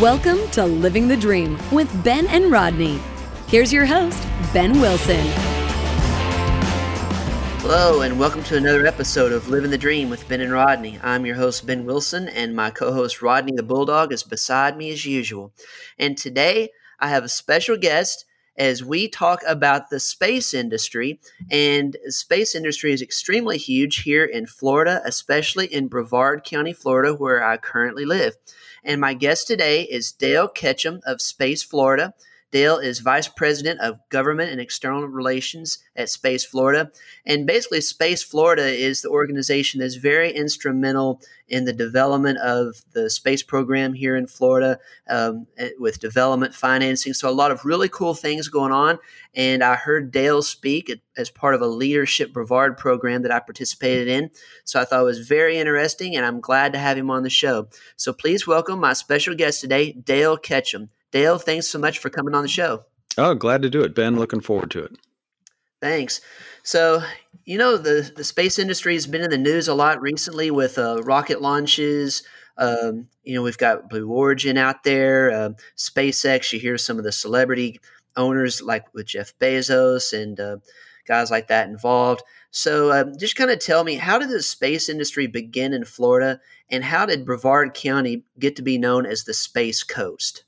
Welcome to Living the Dream with Ben and Rodney. Here's your host, Ben Wilson. Hello, and welcome to another episode of Living the Dream with Ben and Rodney. I'm your host, Ben Wilson, and my co host, Rodney the Bulldog, is beside me as usual. And today I have a special guest as we talk about the space industry. And space industry is extremely huge here in Florida, especially in Brevard County, Florida, where I currently live. And my guest today is Dale Ketcham of Space Florida. Dale is Vice President of Government and External Relations at Space Florida. And basically, Space Florida is the organization that's very instrumental in the development of the space program here in Florida um, eh, with development financing. So, a lot of really cool things going on. And I heard Dale speak as part of a leadership Brevard program that I participated in. So, I thought it was very interesting, and I'm glad to have him on the show. So, please welcome my special guest today, Dale Ketcham. Dale, thanks so much for coming on the show. Oh, glad to do it, Ben. Looking forward to it. Thanks. So, you know, the, the space industry has been in the news a lot recently with uh, rocket launches. Um, you know, we've got Blue Origin out there, uh, SpaceX. You hear some of the celebrity owners like with Jeff Bezos and uh, guys like that involved. So, um, just kind of tell me, how did the space industry begin in Florida, and how did Brevard County get to be known as the Space Coast?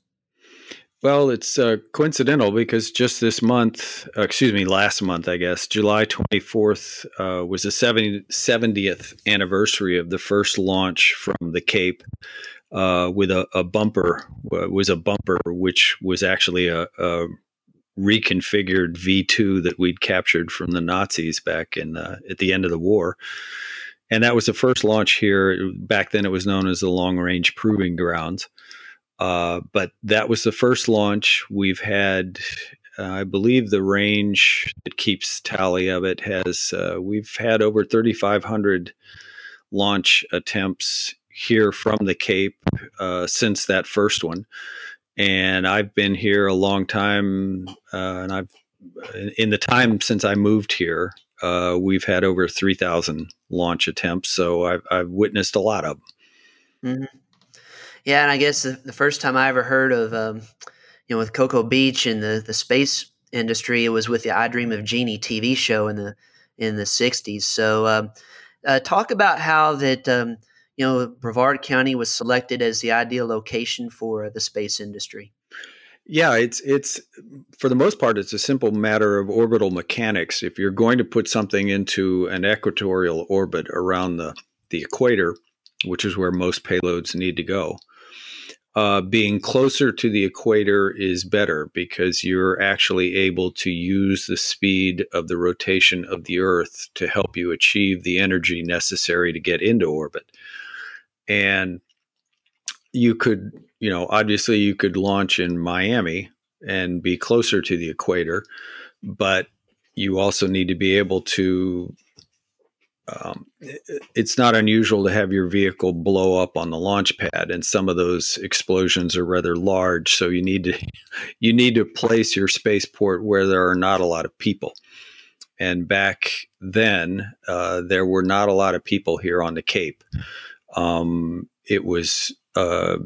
Well, it's uh, coincidental because just this month, uh, excuse me, last month, I guess, July 24th uh, was the 70, 70th anniversary of the first launch from the Cape uh, with a, a bumper, was a bumper, which was actually a, a reconfigured V2 that we'd captured from the Nazis back in uh, at the end of the war. And that was the first launch here. Back then, it was known as the Long Range Proving Grounds. Uh, but that was the first launch. We've had, uh, I believe, the range that keeps tally of it has. Uh, we've had over 3,500 launch attempts here from the Cape uh, since that first one, and I've been here a long time. Uh, and I've in the time since I moved here, we've had over 3,000 launch attempts. So I've, I've witnessed a lot of them. Mm-hmm. Yeah, and I guess the, the first time I ever heard of, um, you know, with Cocoa Beach and the the space industry, it was with the I Dream of Jeannie TV show in the in the '60s. So, um, uh, talk about how that um, you know Brevard County was selected as the ideal location for the space industry. Yeah, it's it's for the most part it's a simple matter of orbital mechanics. If you're going to put something into an equatorial orbit around the the equator, which is where most payloads need to go, uh, being closer to the equator is better because you're actually able to use the speed of the rotation of the Earth to help you achieve the energy necessary to get into orbit. And you could, you know, obviously you could launch in Miami and be closer to the equator, but you also need to be able to um, it's not unusual to have your vehicle blow up on the launch pad and some of those explosions are rather large so you need to you need to place your spaceport where there are not a lot of people. And back then uh, there were not a lot of people here on the cape. Um, it was uh,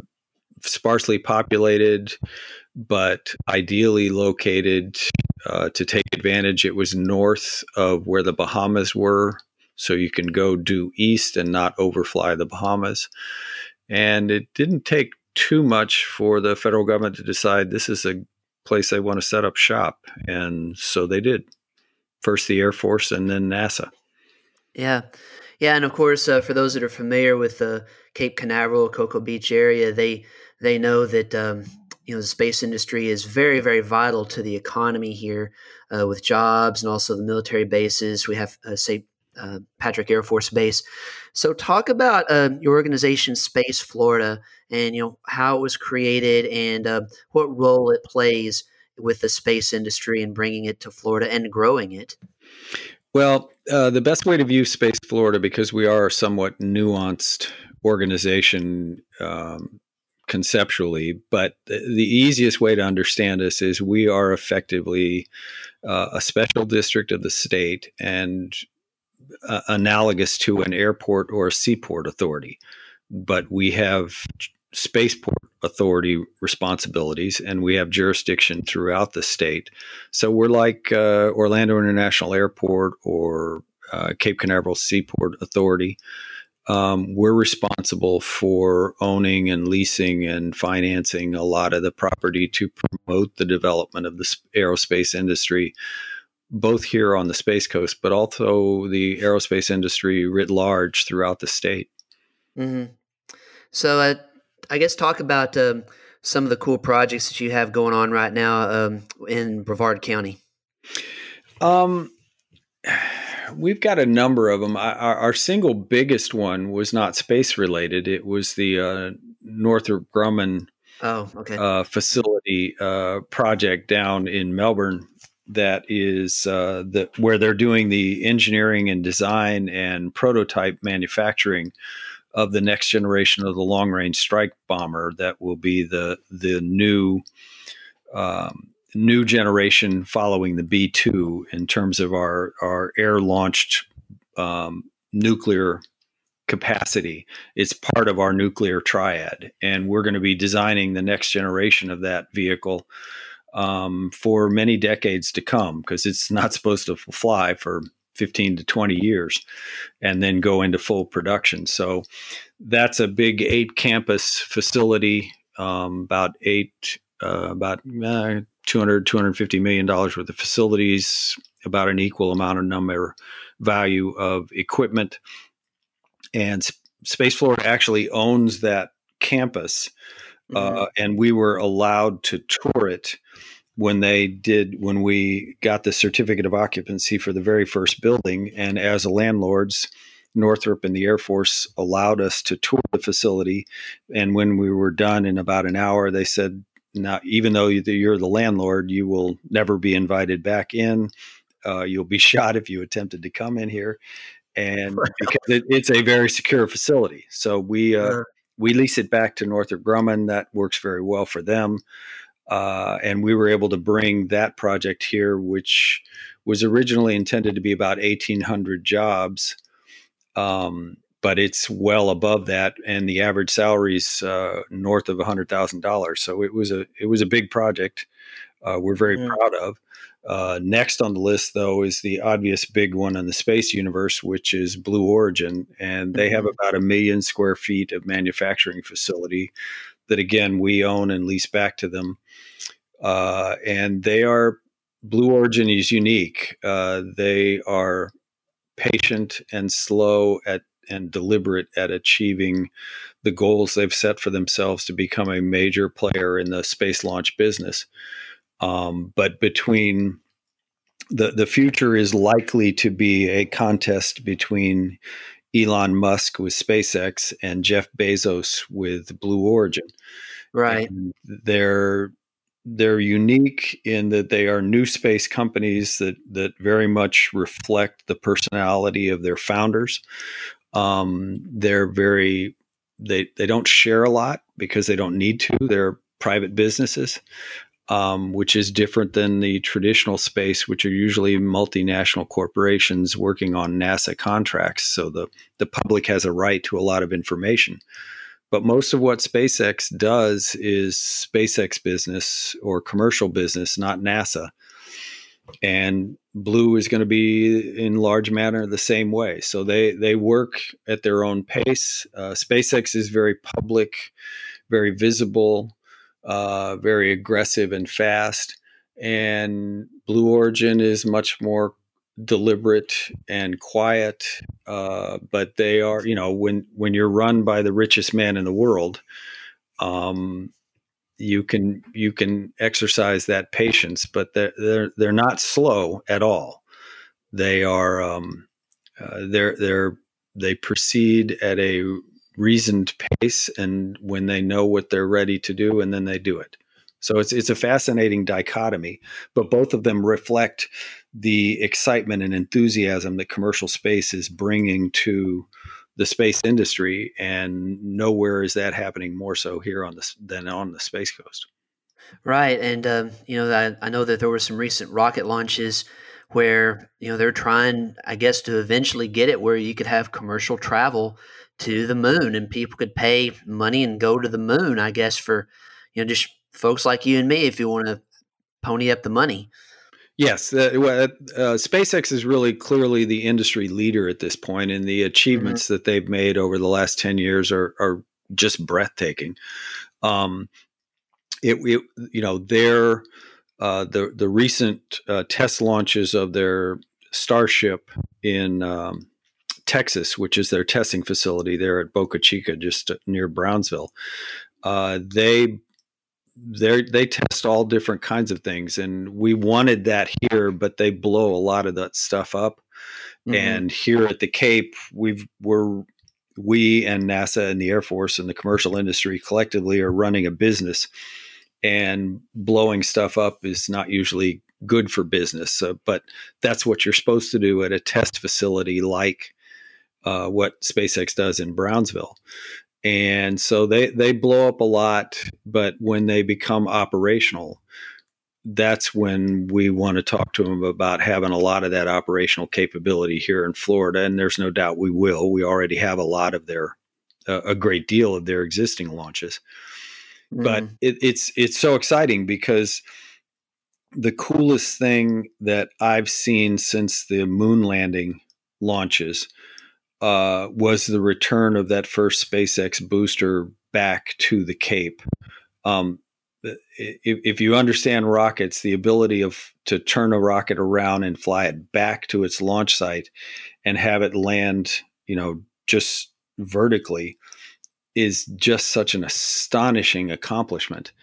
sparsely populated but ideally located uh, to take advantage. It was north of where the bahamas were so you can go due east and not overfly the Bahamas. And it didn't take too much for the federal government to decide this is a place they want to set up shop. And so they did. First the Air Force and then NASA. Yeah. Yeah, and of course, uh, for those that are familiar with the Cape Canaveral, Cocoa Beach area, they they know that um, you know the space industry is very, very vital to the economy here, uh, with jobs and also the military bases. We have, uh, say, uh, Patrick Air Force Base. So, talk about uh, your organization, Space Florida, and you know how it was created and uh, what role it plays with the space industry and bringing it to Florida and growing it. Well, uh, the best way to view Space Florida, because we are a somewhat nuanced organization um, conceptually, but the, the, easiest way to understand us is we are effectively uh, a special district of the state, and uh, analogous to an airport or a seaport authority. But we have spaceport authority responsibilities, and we have jurisdiction throughout the state. So we're like uh, Orlando International Airport or uh, Cape Canaveral Seaport Authority. Um, we're responsible for owning and leasing and financing a lot of the property to promote the development of the aerospace industry, both here on the Space Coast, but also the aerospace industry writ large throughout the state. Mm-hmm. So, uh, I guess talk about um, some of the cool projects that you have going on right now um, in Brevard County. Um, we've got a number of them. Our, our, single biggest one was not space related. It was the uh, Northrop Grumman oh, okay. uh, facility uh, project down in Melbourne. That is uh, the where they're doing the engineering and design and prototype manufacturing of the next generation of the long range strike bomber. That will be the the new. Um, new generation following the B 2 in terms of our, our air launched um, nuclear capacity. It's part of our nuclear triad. And we're going to be designing the next generation of that vehicle um, for many decades to come because it's not supposed to fly for 15 to 20 years and then go into full production. So that's a big eight campus facility, um, about eight, uh, about uh, 200 250 million dollars worth of facilities about an equal amount of number value of equipment and space florida actually owns that campus mm-hmm. uh, and we were allowed to tour it when they did when we got the certificate of occupancy for the very first building and as a landlords northrop and the air force allowed us to tour the facility and when we were done in about an hour they said now, even though you're the landlord, you will never be invited back in. Uh, you'll be shot if you attempted to come in here, and because it, it's a very secure facility. So we uh, we lease it back to Northrop Grumman. That works very well for them, uh, and we were able to bring that project here, which was originally intended to be about 1,800 jobs. Um, but it's well above that, and the average salary is uh, north of hundred thousand dollars. So it was a it was a big project. Uh, we're very proud of. Uh, next on the list, though, is the obvious big one in the space universe, which is Blue Origin, and they mm-hmm. have about a million square feet of manufacturing facility that, again, we own and lease back to them. Uh, and they are Blue Origin is unique. Uh, they are patient and slow at and deliberate at achieving the goals they've set for themselves to become a major player in the space launch business. Um, but between the the future is likely to be a contest between Elon Musk with SpaceX and Jeff Bezos with Blue Origin. Right. And they're they're unique in that they are new space companies that that very much reflect the personality of their founders. Um, they're very they they don't share a lot because they don't need to. They're private businesses, um, which is different than the traditional space, which are usually multinational corporations working on NASA contracts. So the the public has a right to a lot of information. But most of what SpaceX does is SpaceX business or commercial business, not NASA and blue is going to be in large manner the same way so they they work at their own pace uh, spacex is very public very visible uh, very aggressive and fast and blue origin is much more deliberate and quiet uh, but they are you know when when you're run by the richest man in the world um, you can you can exercise that patience, but they're they're, they're not slow at all. They are um, uh, they're they're they proceed at a reasoned pace, and when they know what they're ready to do, and then they do it. So it's it's a fascinating dichotomy, but both of them reflect the excitement and enthusiasm that commercial space is bringing to the space industry, and nowhere is that happening more so here on the than on the space coast. Right, and um, you know I, I, know that there were some recent rocket launches where you know they're trying, I guess, to eventually get it where you could have commercial travel to the moon and people could pay money and go to the moon. I guess for you know just folks like you and me if you want to pony up the money. Yes, uh, uh, SpaceX is really clearly the industry leader at this point, and the achievements mm-hmm. that they've made over the last ten years are are just breathtaking. Um, it, it, you know their uh, the the recent uh, test launches of their Starship in um, Texas, which is their testing facility there at Boca Chica, just near Brownsville. Uh, they they they test all different kinds of things, and we wanted that here, but they blow a lot of that stuff up. Mm-hmm. And here at the Cape, we've we're we and NASA and the Air Force and the commercial industry collectively are running a business, and blowing stuff up is not usually good for business. So, but that's what you're supposed to do at a test facility like uh, what SpaceX does in Brownsville. And so they they blow up a lot but when they become operational that's when we want to talk to them about having a lot of that operational capability here in Florida and there's no doubt we will. We already have a lot of their uh, a great deal of their existing launches. Mm. but it, it's it's so exciting because the coolest thing that I've seen since the moon landing launches uh, was the return of that first SpaceX booster back to the Cape. Um, if, if, you understand rockets, the ability of to turn a rocket around and fly it back to its launch site and have it land, you know, just vertically is just such an astonishing accomplishment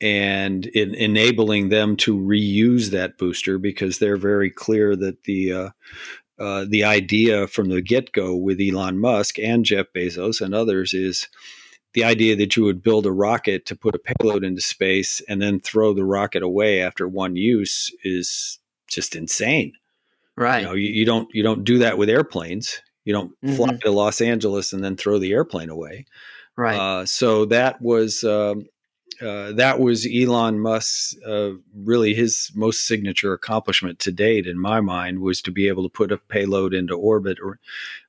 and in enabling them to reuse that booster because they're very clear that the uh, uh, the idea from the get go with Elon Musk and Jeff Bezos and others is the idea that you would build a rocket to put a payload into space and then throw the rocket away after one use is just insane. Right. You, know, you, you don't you don't do that with airplanes. You don't mm-hmm. fly to Los Angeles and then throw the airplane away. Right. Uh, so that was um, uh, that was Elon Musk's uh, really his most signature accomplishment to date, in my mind, was to be able to put a payload into orbit or,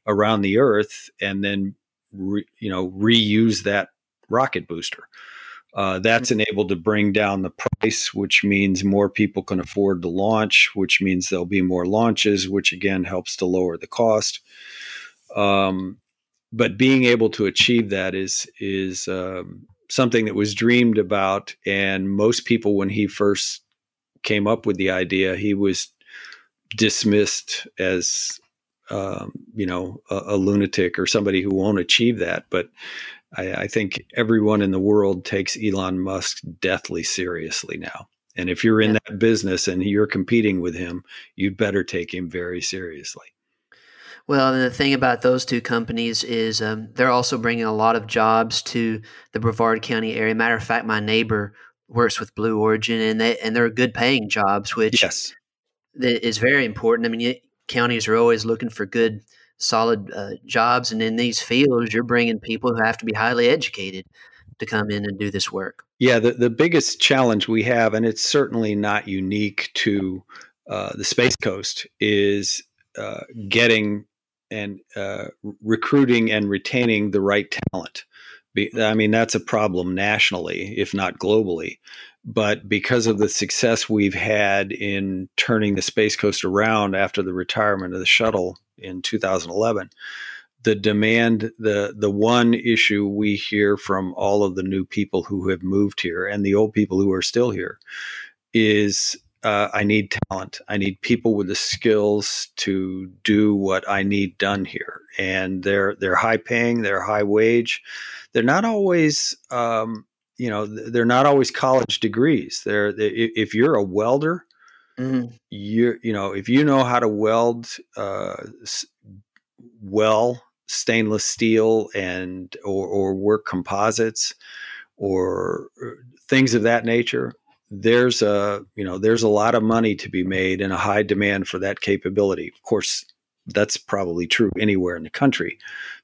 around the Earth and then re, you know reuse that rocket booster. Uh, that's mm-hmm. enabled to bring down the price, which means more people can afford to launch, which means there'll be more launches, which again helps to lower the cost. Um, but being able to achieve that is is um, something that was dreamed about. And most people, when he first came up with the idea, he was dismissed as, um, you know, a, a, lunatic or somebody who won't achieve that. But I, I think everyone in the world takes Elon Musk deathly seriously now. And if you're in that business and you're competing with him, you'd better take him very seriously. Well, and the thing about those two companies is um, they're also bringing a lot of jobs to the Brevard County area. Matter of fact, my neighbor works with Blue Origin, and they and they're good paying jobs, which yes. is very important. I mean, counties are always looking for good, solid uh, jobs, and in these fields, you're bringing people who have to be highly educated to come in and do this work. Yeah, the the biggest challenge we have, and it's certainly not unique to uh, the Space Coast, is uh, getting and uh, recruiting and retaining the right talent. I mean, that's a problem nationally, if not globally. But because of the success we've had in turning the Space Coast around after the retirement of the shuttle in 2011, the demand, the the one issue we hear from all of the new people who have moved here and the old people who are still here is uh, I need talent. I need people with the skills to do what I need done here. And they're they're high paying, they're high wage. They're not always, um, you know, they're not always college degrees. They're, they, if you're a welder, mm-hmm. you you know, if you know how to weld uh, well stainless steel and or, or work composites or things of that nature there's a you know there's a lot of money to be made and a high demand for that capability. Of course, that's probably true anywhere in the country,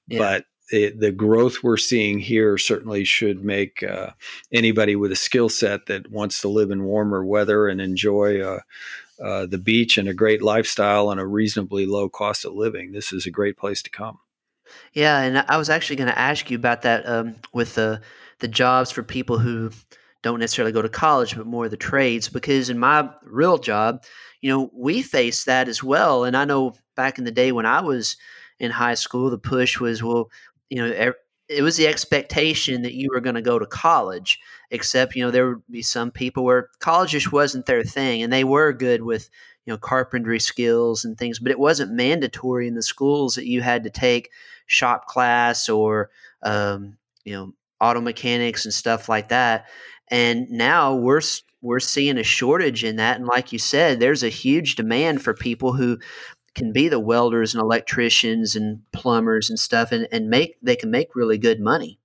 yeah. but it, the growth we're seeing here certainly should make uh, anybody with a skill set that wants to live in warmer weather and enjoy a, uh, the beach and a great lifestyle and a reasonably low cost of living, this is a great place to come. Yeah, and I was actually going to ask you about that um, with the the jobs for people who don't necessarily go to college, but more the trades. Because in my real job, you know, we face that as well. And I know back in the day when I was in high school, the push was, well, you know, it was the expectation that you were going to go to college. Except, you know, there would be some people where college just wasn't their thing, and they were good with you know carpentry skills and things, but it wasn't mandatory in the schools that you had to take shop class or um, you know auto mechanics and stuff like that. And now we're we're seeing a shortage in that, and like you said, there's a huge demand for people who can be the welders and electricians and plumbers and stuff, and, and make they can make really good money.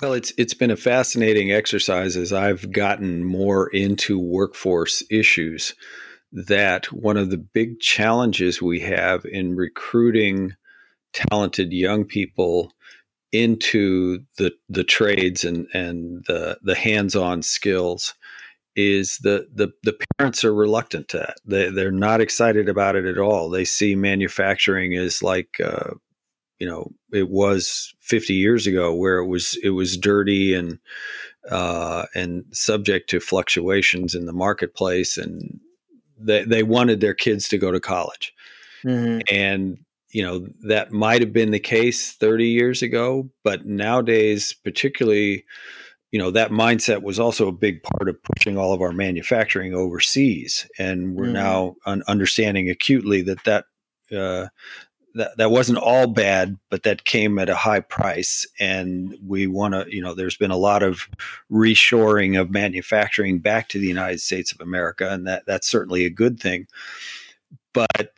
Well, it's it's been a fascinating exercise as I've gotten more into workforce issues. That one of the big challenges we have in recruiting talented young people into the the trades and and the the hands-on skills is the the the parents are reluctant to that. They they're not excited about it at all. They see manufacturing as like uh, you know it was 50 years ago where it was it was dirty and uh, and subject to fluctuations in the marketplace and they they wanted their kids to go to college. Mm-hmm. And you know that might have been the case 30 years ago but nowadays particularly you know that mindset was also a big part of pushing all of our manufacturing overseas and we're mm. now un- understanding acutely that that uh, that, that wasn't all bad, but that came at a high price. And we want to, you know, there's been a lot of reshoring of manufacturing back to the United States of America, and that that's certainly a good thing. But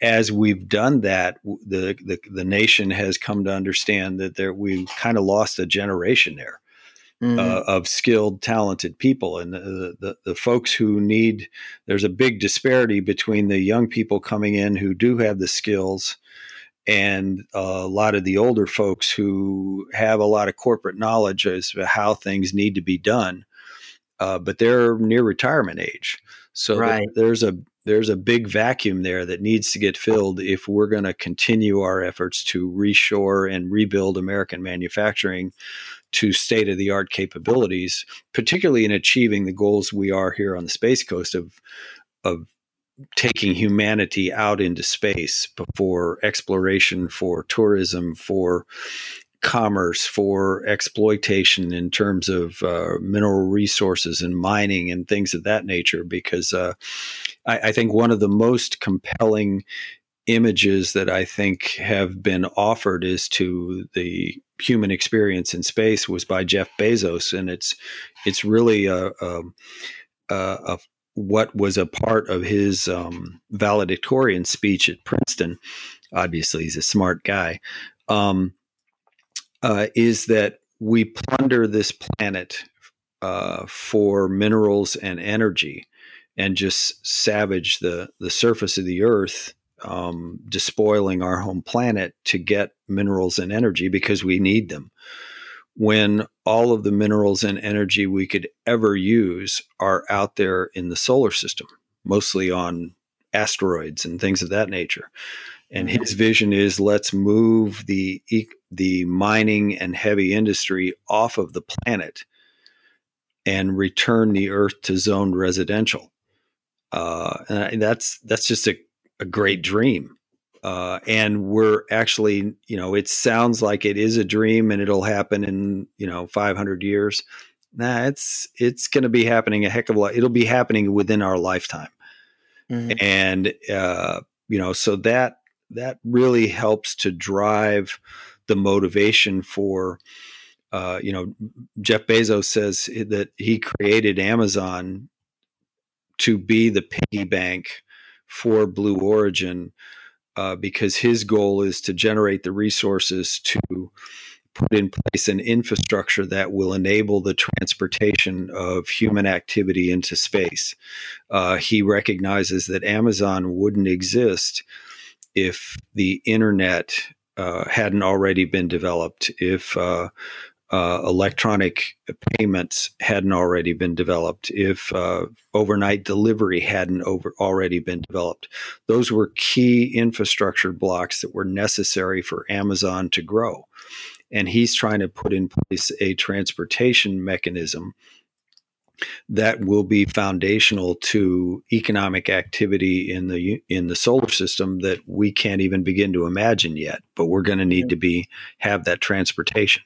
as we've done that, the, the, the nation has come to understand that there we kind of lost a generation there. Mm-hmm. Uh, of skilled, talented people, and the, the, the folks who need. There's a big disparity between the young people coming in who do have the skills, and a lot of the older folks who have a lot of corporate knowledge as to how things need to be done, uh, but they're near retirement age. So right. there's a there's a big vacuum there that needs to get filled if we're going to continue our efforts to reshore and rebuild American manufacturing to state of the art capabilities, particularly in achieving the goals we are here on the space coast of of taking humanity out into space for exploration, for tourism, for commerce for exploitation in terms of uh, mineral resources and mining and things of that nature. Because uh, I, I, think one of the most compelling images that I think have been offered is to the human experience in space was by Jeff Bezos, and it's it's really a, a, a what was a part of his um, valedictorian speech at Princeton. Obviously, he's a smart guy. Um, uh, is that we plunder this planet uh, for minerals and energy and just savage the, the surface of the earth, um, despoiling our home planet to get minerals and energy because we need them. When all of the minerals and energy we could ever use are out there in the solar system, mostly on asteroids and things of that nature. And his vision is let's move the the mining and heavy industry off of the planet and return the earth to zoned residential. Uh, and that's that's just a, a great dream. Uh, and we're actually, you know, it sounds like it is a dream and it'll happen in, you know, 500 years. Nah, it's it's going to be happening a heck of a lot. It'll be happening within our lifetime, mm-hmm. and uh, you know, so that that really helps to drive the motivation for uh, you know jeff bezos says that he created amazon to be the piggy bank for blue origin uh, because his goal is to generate the resources to put in place an infrastructure that will enable the transportation of human activity into space. Uh, he recognizes that Amazon wouldn't exist if the internet uh, hadn't already been developed, if uh, uh, electronic payments hadn't already been developed, if uh, overnight delivery hadn't over, already been developed. Those were key infrastructure blocks that were necessary for Amazon to grow. And he's trying to put in place a transportation mechanism that will be foundational to economic activity in the in the solar system that we can't even begin to imagine yet but we're going to need to be have that transportation.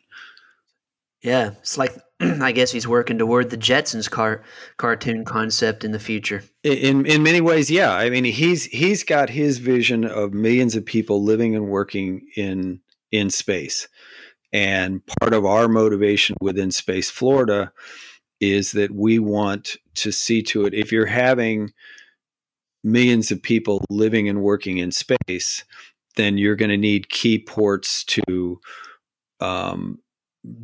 Yeah it's like i guess he's working toward the jetsons car cartoon concept in the future. In in many ways yeah. I mean he's he's got his vision of millions of people living and working in in space. And part of our motivation within space florida is that we want to see to it if you're having millions of people living and working in space, then you're going to need key ports to um,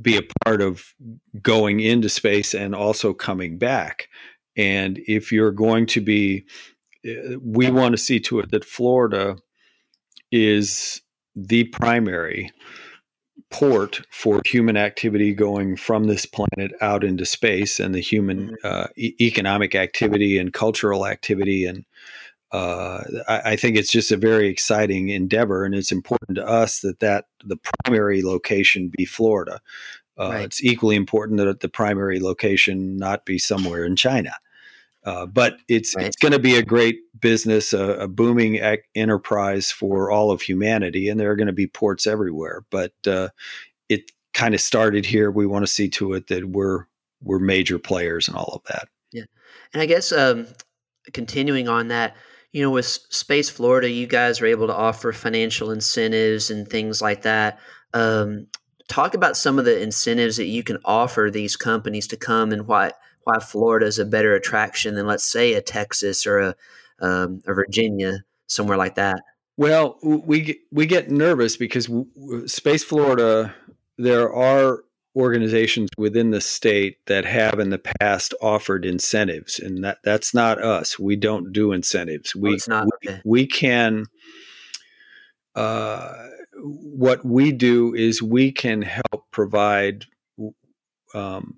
be a part of going into space and also coming back. And if you're going to be, uh, we want to see to it that Florida is the primary port for human activity going from this planet out into space and the human mm-hmm. uh, e- economic activity and cultural activity and uh, I, I, think it's just a very exciting endeavor and it's important to us that that the primary location be Florida. Uh, right. It's equally important that the primary location not be somewhere in China. Uh, but it's right. it's going to be a great business, a, a booming enterprise for all of humanity, and there are going to be ports everywhere. But uh, it kind of started here. We want to see to it that we're we're major players and all of that. Yeah, and I guess um, continuing on that, you know, with Space Florida, you guys are able to offer financial incentives and things like that. Um, talk about some of the incentives that you can offer these companies to come and what why Florida is a better attraction than let's say a Texas or a, um, a Virginia, somewhere like that. Well, we we get nervous because Space Florida, there are organizations within the state that have in the past offered incentives, and that that's not us. We don't do incentives. We oh, not, we, okay. we can. Uh, what we do is we can help provide um,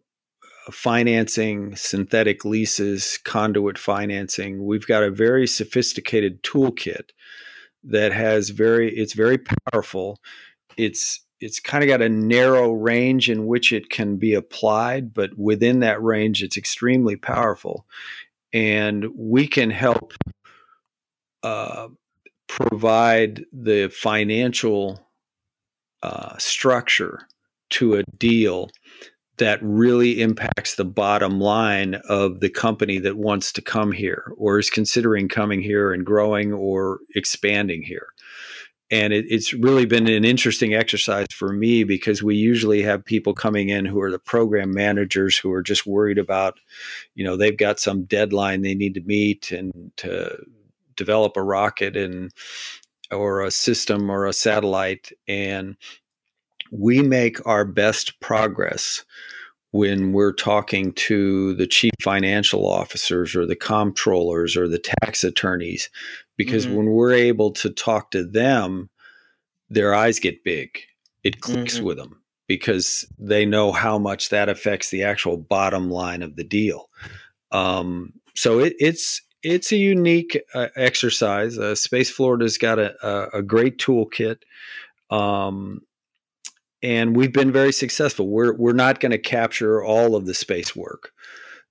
financing, synthetic leases, conduit financing. We've got a very sophisticated toolkit that has very it's very powerful. It's it's kind of got a narrow range in which it can be applied, but within that range, it's extremely powerful. And we can help uh, provide the financial uh, structure to a deal that really impacts the bottom line of the company that wants to come here or is considering coming here and growing or expanding here. And it, it's really been an interesting exercise for me because we usually have people coming in who are the program managers who are just worried about, you know, they've got some deadline they need to meet and to develop a rocket and or a system or a satellite and we make our best progress when we're talking to the chief financial officers or the comptrollers or the tax attorneys because mm-hmm. when we're able to talk to them their eyes get big it clicks mm-hmm. with them because they know how much that affects the actual bottom line of the deal um, so it, it's it's a unique uh, exercise uh, space florida's got a, a, a great toolkit um, and we've been very successful. We're we're not going to capture all of the space work,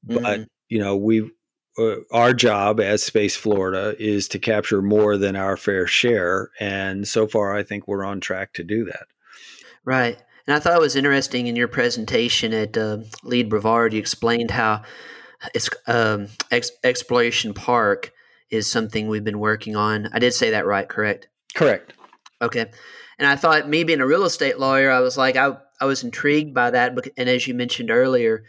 but mm-hmm. you know we uh, our job as Space Florida is to capture more than our fair share, and so far I think we're on track to do that. Right, and I thought it was interesting in your presentation at uh, Lead Brevard. You explained how it's um, ex- Exploration Park is something we've been working on. I did say that right, correct? Correct. Okay. And I thought me being a real estate lawyer, I was like, I, I was intrigued by that. And as you mentioned earlier,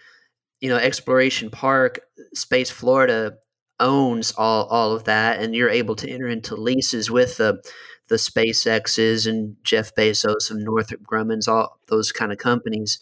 you know, Exploration Park, Space Florida owns all, all of that. And you're able to enter into leases with the, the SpaceXs and Jeff Bezos and Northrop Grumman's, all those kind of companies.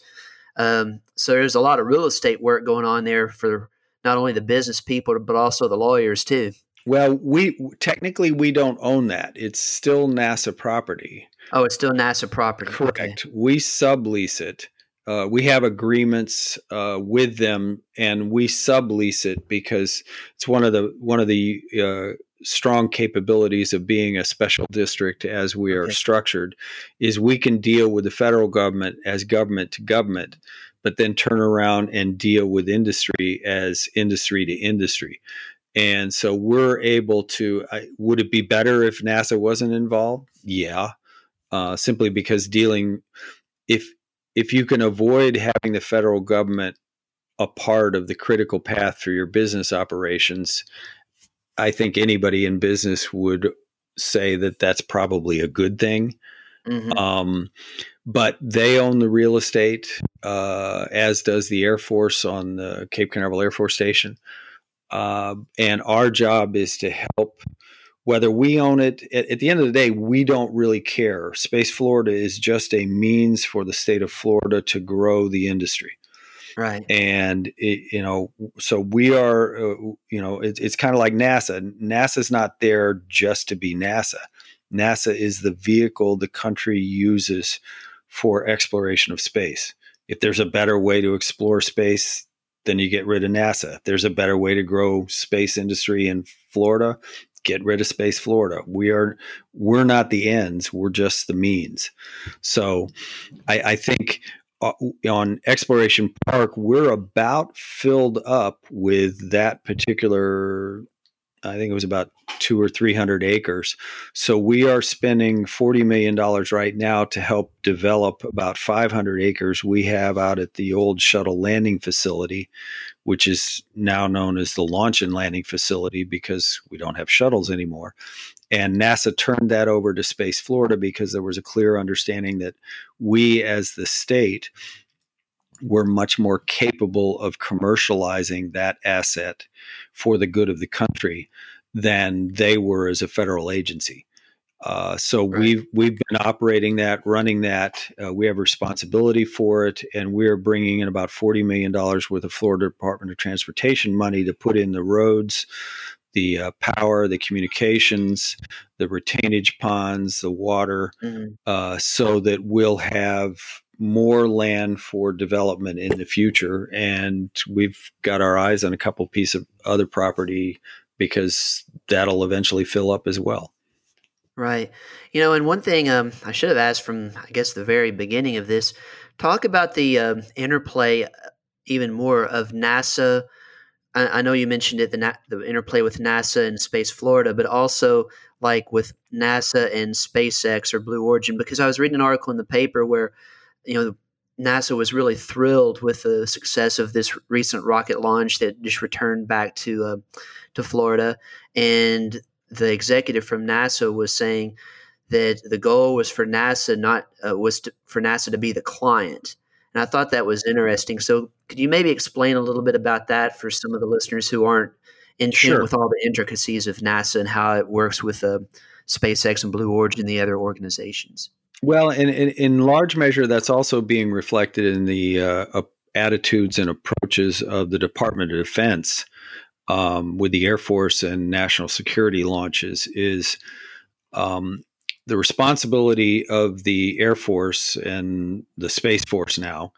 Um, so there's a lot of real estate work going on there for not only the business people, but also the lawyers too. Well, we technically we don't own that. It's still NASA property. Oh, it's still NASA property. Correct. Okay. We sublease it uh, we have agreements uh, with them, and we sublease it because it's one of the one of the uh, strong capabilities of being a special district as we are okay. structured is we can deal with the federal government as government to government but then turn around and deal with industry as industry to industry and so we're able to I, would it be better if nasa wasn't involved yeah uh, simply because dealing if if you can avoid having the federal government a part of the critical path for your business operations I think anybody in business would say that that's probably a good thing. Mm-hmm. Um, but they own the real estate, uh, as does the Air Force on the Cape Canaveral Air Force Station. Uh, and our job is to help, whether we own it, at, at, the end of the day, we don't really care. Space Florida is just a means for the state of Florida to grow the industry. Right. And, it, you know, so we are, uh, you know, it, it's kind of like NASA. NASA's not there just to be NASA. NASA is the vehicle the country uses for exploration of space. If there's a better way to explore space, then you get rid of NASA. If there's a better way to grow space industry in Florida, get rid of space Florida. We are we're not the ends, we're just the means. So I, I think uh, on Exploration Park, we're about filled up with that particular. I think it was about two or three hundred acres. So we are spending forty million dollars right now to help develop about five hundred acres we have out at the old shuttle landing facility, which is now known as the launch and landing facility because we don't have shuttles anymore. And NASA turned that over to Space Florida because there was a clear understanding that we, as the state, were much more capable of commercializing that asset for the good of the country than they were as a federal agency. Uh, so right. we've we've been operating that, running that. Uh, we have responsibility for it, and we're bringing in about forty million dollars worth of Florida Department of Transportation money to put in the roads, the uh, power, the communications, the retainage ponds, the water, mm-hmm. uh, so that we'll have more land for development in the future. And we've got our eyes on a couple pieces of other property because that'll eventually fill up as well. Right. You know, and one thing um, I should have asked from, I guess, the very beginning of this talk about the uh, interplay uh, even more of NASA I, I know you mentioned it, the, the interplay with NASA and Space Florida, but also like with NASA and SpaceX or Blue Origin, because I was reading an article in the paper where, you know, NASA was really thrilled with the success of this recent rocket launch that just returned back to uh, to Florida, and the executive from NASA was saying that the goal was for NASA not uh, was to, for NASA to be the client, and I thought that was interesting. So, could you maybe explain a little bit about that for some of the listeners who aren't in tune sure. with all the intricacies of NASA and how it works with uh, SpaceX and Blue Origin and the other organizations? Well, in, in, in large measure, that's also being reflected in the uh, attitudes and approaches of the Department of Defense um, with the Air Force and national security launches. Is um, the responsibility of the Air Force and the Space Force now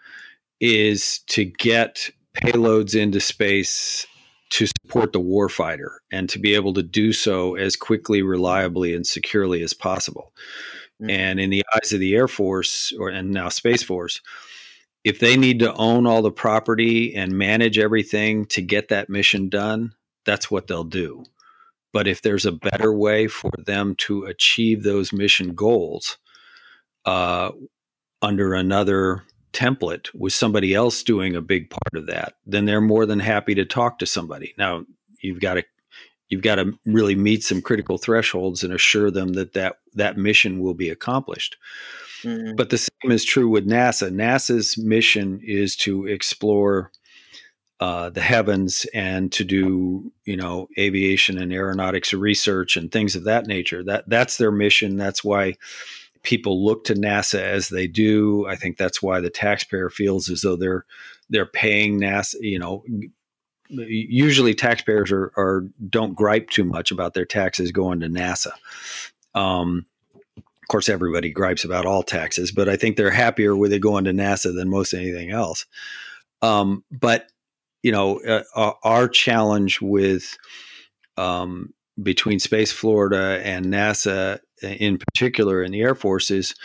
is to get payloads into space to support the warfighter and to be able to do so as quickly, reliably, and securely as possible. Mm-hmm. And in the eyes of the Air Force or and now Space Force, if they need to own all the property and manage everything to get that mission done, that's what they'll do. But if there's a better way for them to achieve those mission goals uh, under another template with somebody else doing a big part of that, then they're more than happy to talk to somebody. Now you've got to you've got to really meet some critical thresholds and assure them that that, that mission will be accomplished. Mm-hmm. But the same is true with NASA. NASA's mission is to explore uh, the heavens and to do you know aviation and aeronautics research and things of that nature. That that's their mission. That's why people look to NASA as they do. I think that's why the taxpayer feels as though they're they're paying NASA. You know, usually taxpayers are, are don't gripe too much about their taxes going to NASA. Um, course, everybody gripes about all taxes, but I think they're happier with it going to NASA than most anything else. Um, but you know, uh, our challenge with um, between Space Florida and NASA, in particular, in the Air Force, is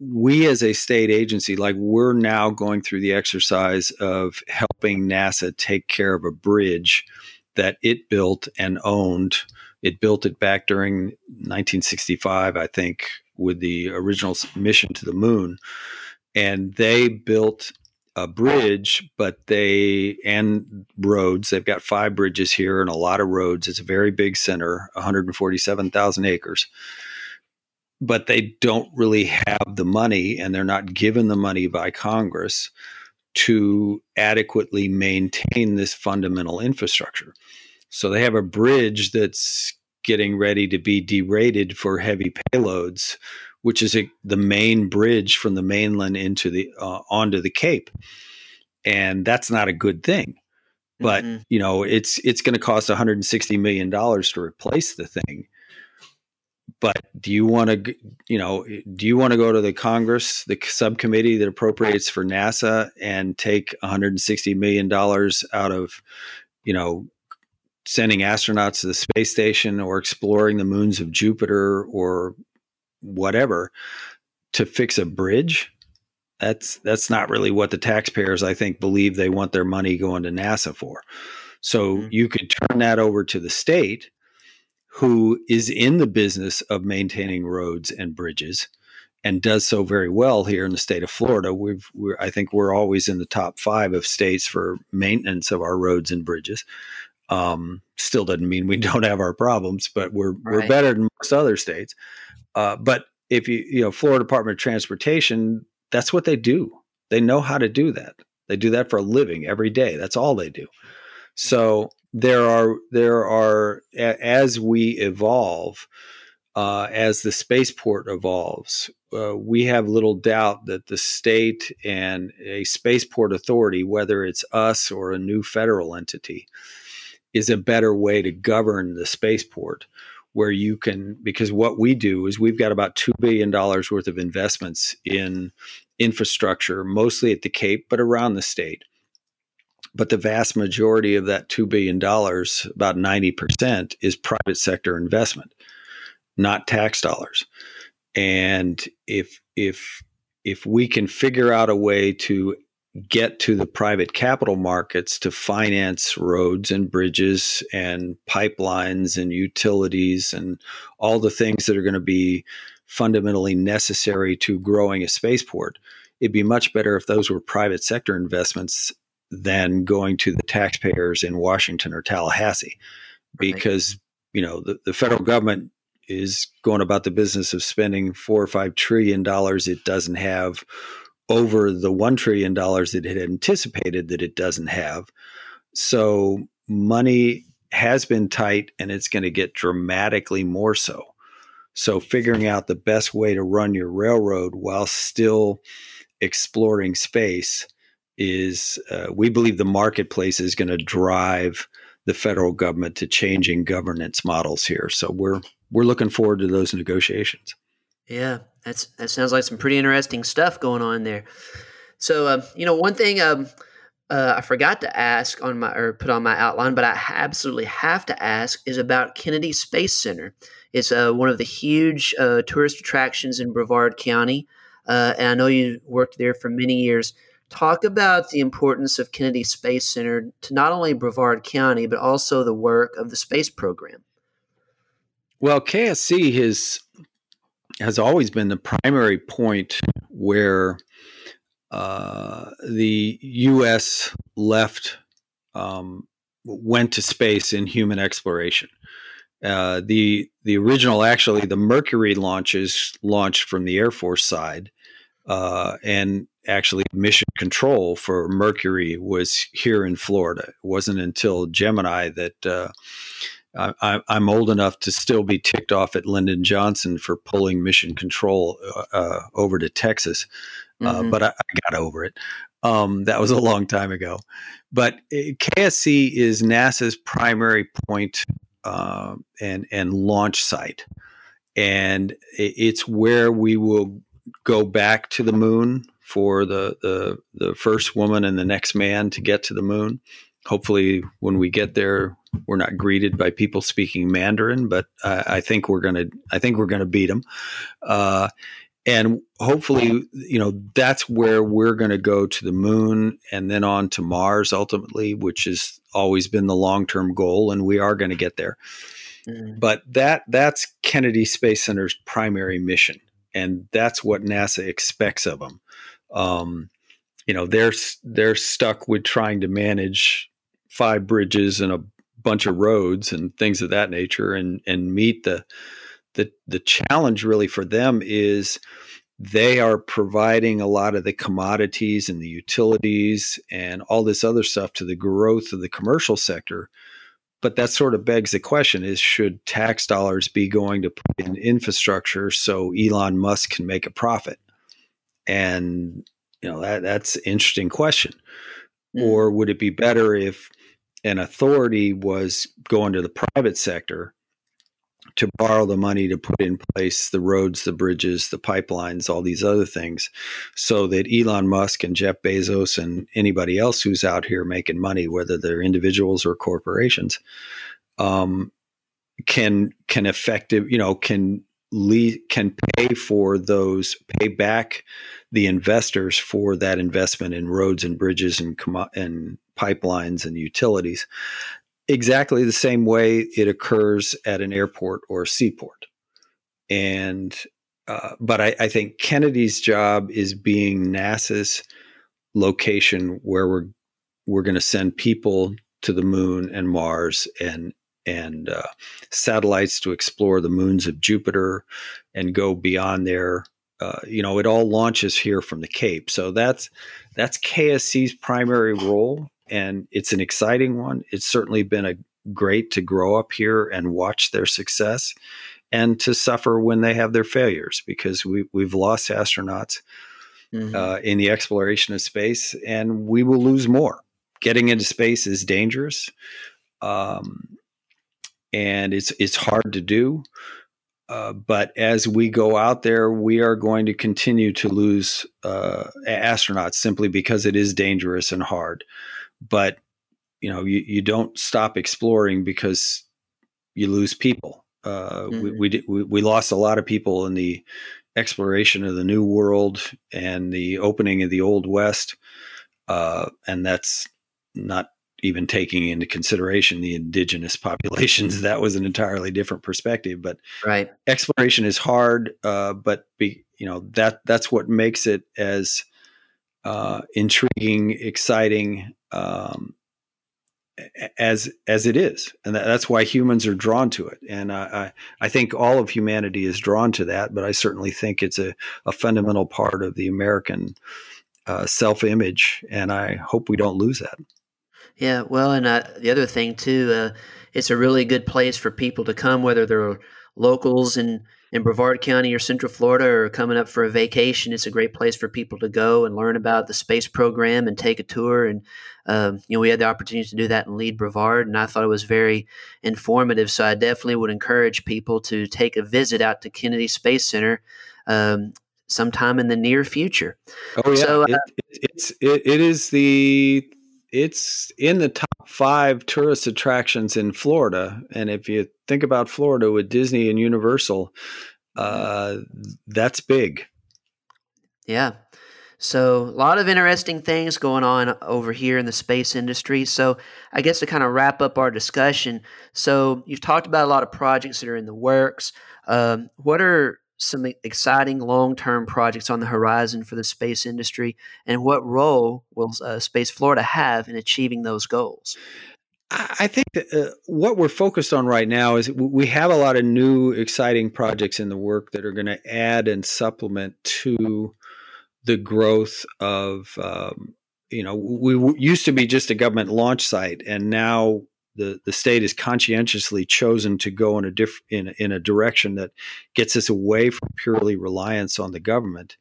we as a state agency, like we're now going through the exercise of helping NASA take care of a bridge that it built and owned. It built it back during 1965, I think, with the original mission to the moon. And they built a bridge, but they and roads. They've got five bridges here and a lot of roads. It's a very big center, 147,000 acres. But they don't really have the money, and they're not given the money by Congress to adequately maintain this fundamental infrastructure. So they have a bridge that's getting ready to be derated for heavy payloads which is a, the main bridge from the mainland into the uh, onto the Cape, and that's not a good thing. But mm-hmm. you know, it's it's going to cost 160 million dollars to replace the thing. But do you want to, you know, do you want to go to the Congress, the subcommittee that appropriates for NASA, and take 160 million dollars out of, you know, sending astronauts to the space station or exploring the moons of Jupiter or whatever to fix a bridge that's that's not really what the taxpayers i think believe they want their money going to nasa for so mm-hmm. you could turn that over to the state who is in the business of maintaining roads and bridges and does so very well here in the state of Florida. We've, I think we're always in the top five of states for maintenance of our roads and bridges. Um, still doesn't mean we don't have our problems, but we're right. we're better than most other states. Uh, but if you, you know, Florida Department of Transportation, that's what they do. They know how to do that. They do that for a living every day. That's all they do. So there are there are as we evolve, uh, as the spaceport evolves, uh, we have little doubt that the state and a spaceport authority, whether it's us or a new federal entity, is a better way to govern the spaceport where you can because what we do is we've got about $2 billion worth of investments in infrastructure mostly at the cape but around the state. But the vast majority of that $2 billion about 90% is private sector investment not tax dollars. And if if if we can figure out a way to get to the private capital markets to finance roads and bridges and pipelines and utilities and all the things that are going to be fundamentally necessary to growing a spaceport. It'd be much better if those were private sector investments than going to the taxpayers in Washington or Tallahassee. Because, you know, the, the federal government is going about the business of spending four or five trillion dollars it doesn't have over the $1 trillion that it had anticipated that it doesn't have. So money has been tight and it's going to get dramatically more so. So figuring out the best way to run your railroad while still exploring space is, uh, we believe the marketplace is going to drive the federal government to changing governance models here. So we're we're looking forward to those negotiations. Yeah, that's that sounds like some pretty interesting stuff going on there. So, uh, you know, one thing um, uh, I forgot to ask on my or put on my outline, but I absolutely have to ask is about Kennedy Space Center. It's uh, one of the huge uh, tourist attractions in Brevard County, uh, and I know you worked there for many years. Talk about the importance of Kennedy Space Center to not only Brevard County but also the work of the space program. Well, KSC has has always been the primary point where uh, the U.S. left um, went to space in human exploration. Uh, the the original, actually, the Mercury launches launched from the Air Force side, uh, and actually mission control for Mercury was here in Florida. It wasn't until Gemini that uh, I, am old enough to still be ticked off at Lyndon Johnson for pulling mission control uh, uh over to Texas, uh, mm-hmm. uh, but I, I, got over it. Um, that was a long time ago. But uh, KSC is NASA's primary point, uh, and and launch site, and it's where we will go back to the moon for the, the the first woman and the next man to get to the moon. Hopefully, when we get there, we're not greeted by people speaking Mandarin, but I, I think we're gonna I think we're gonna beat them. Uh, and hopefully, you know, that's where we're going to go to the moon and then on to Mars ultimately, which has always been the long term goal, and we are going to get there. Mm-hmm. But that that's Kennedy Space Center's primary mission, and that's what NASA expects of them. Um, you know, they're they're stuck with trying to manage five bridges and a bunch of roads and things of that nature, and and meet the the the challenge really for them is they are providing a lot of the commodities and the utilities and all this other stuff to the growth of the commercial sector but that sort of begs the question is should tax dollars be going to put in infrastructure so Elon Musk can make a profit? And you know that that's an interesting question. Mm. Or would it be better if an authority was going to the private sector to borrow the money to put in place the roads, the bridges, the pipelines, all these other things, so that Elon Musk and Jeff Bezos and anybody else who's out here making money, whether they're individuals or corporations, um, can can effective, you know, can lead, can pay for those, pay back the investors for that investment in roads and bridges and and pipelines and utilities exactly the same way it occurs at an airport or a seaport. And uh, but I, I, think Kennedy's job is being NASA's location where we're we're going to send people to the moon and Mars and and uh, satellites to explore the moons of Jupiter and go beyond there. Uh, you know, it all launches here from the Cape, so that's that's KSC's primary role and it's an exciting one. It's certainly been a great to grow up here and watch their success and to suffer when they have their failures because we, we've lost astronauts mm-hmm. uh, in the exploration of space and we will lose more. Getting into space is dangerous. Um, and it's it's hard to do. Uh, but as we go out there, we are going to continue to lose uh, astronauts simply because it is dangerous and hard but you know you, you don't stop exploring because you lose people. Uh, mm-hmm. we, we, we, we lost a lot of people in the exploration of the new world and the opening of the old west uh, and that's not even taking into consideration the indigenous populations. That was an entirely different perspective but right. exploration is hard uh, but be, you know that that's what makes it as uh, intriguing exciting um, as as it is, and that, that's why humans are drawn to it. And I I think all of humanity is drawn to that, but I certainly think it's a, a fundamental part of the American uh, self image, and I hope we don't lose that. Yeah, well, and uh, the other thing too, uh, it's a really good place for people to come, whether they're locals in in Brevard County or Central Florida or coming up for a vacation, it's a great place for people to go and learn about the space program and take a tour. And um, you know, we had the opportunity to do that in Lead Brevard, and I thought it was very informative. So I definitely would encourage people to take a visit out to Kennedy Space Center. Um, sometime in the near future. Oh yeah, so, uh, it, it's it, it is the it's in the top five tourist attractions in Florida. And if you think about Florida with Disney and Universal, uh, that's big. Yeah. So, a lot of interesting things going on over here in the space industry. So, I guess to kind of wrap up our discussion, so you've talked about a lot of projects that are in the works. Um, what are some exciting long term projects on the horizon for the space industry? And what role will uh, Space Florida have in achieving those goals? I think that, uh, what we're focused on right now is we have a lot of new, exciting projects in the work that are going to add and supplement to the growth of. Um, you know, we used to be just a government launch site, and now the the state has conscientiously chosen to go in a diff, in in a direction that gets us away from purely reliance on the government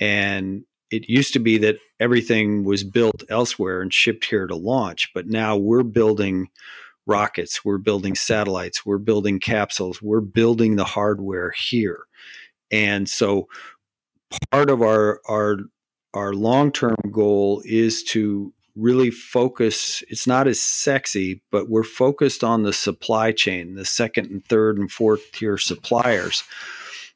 and it used to be that everything was built elsewhere and shipped here to launch but now we're building rockets, we're building satellites, we're building capsules, we're building the hardware here. And so part of our our our long-term goal is to really focus it's not as sexy but we're focused on the supply chain the second and third and fourth tier suppliers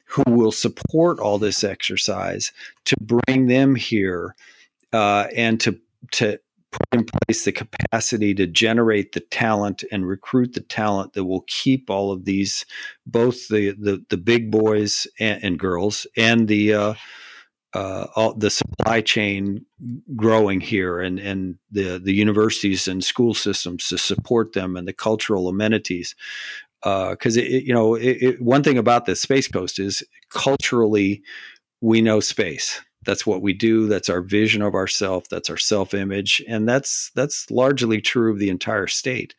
who will support all this exercise to bring them here uh, and to to put in place the capacity to generate the talent and recruit the talent that will keep all of these both the the, the big boys and, and girls and the uh, uh, all the supply chain growing here and, and the, the universities and school systems to support them and the cultural amenities. Because, uh, you know, it, it, one thing about the Space Coast is culturally, we know space. That's what we do. That's our vision of ourself. That's our self image. And that's, that's largely true of the entire state.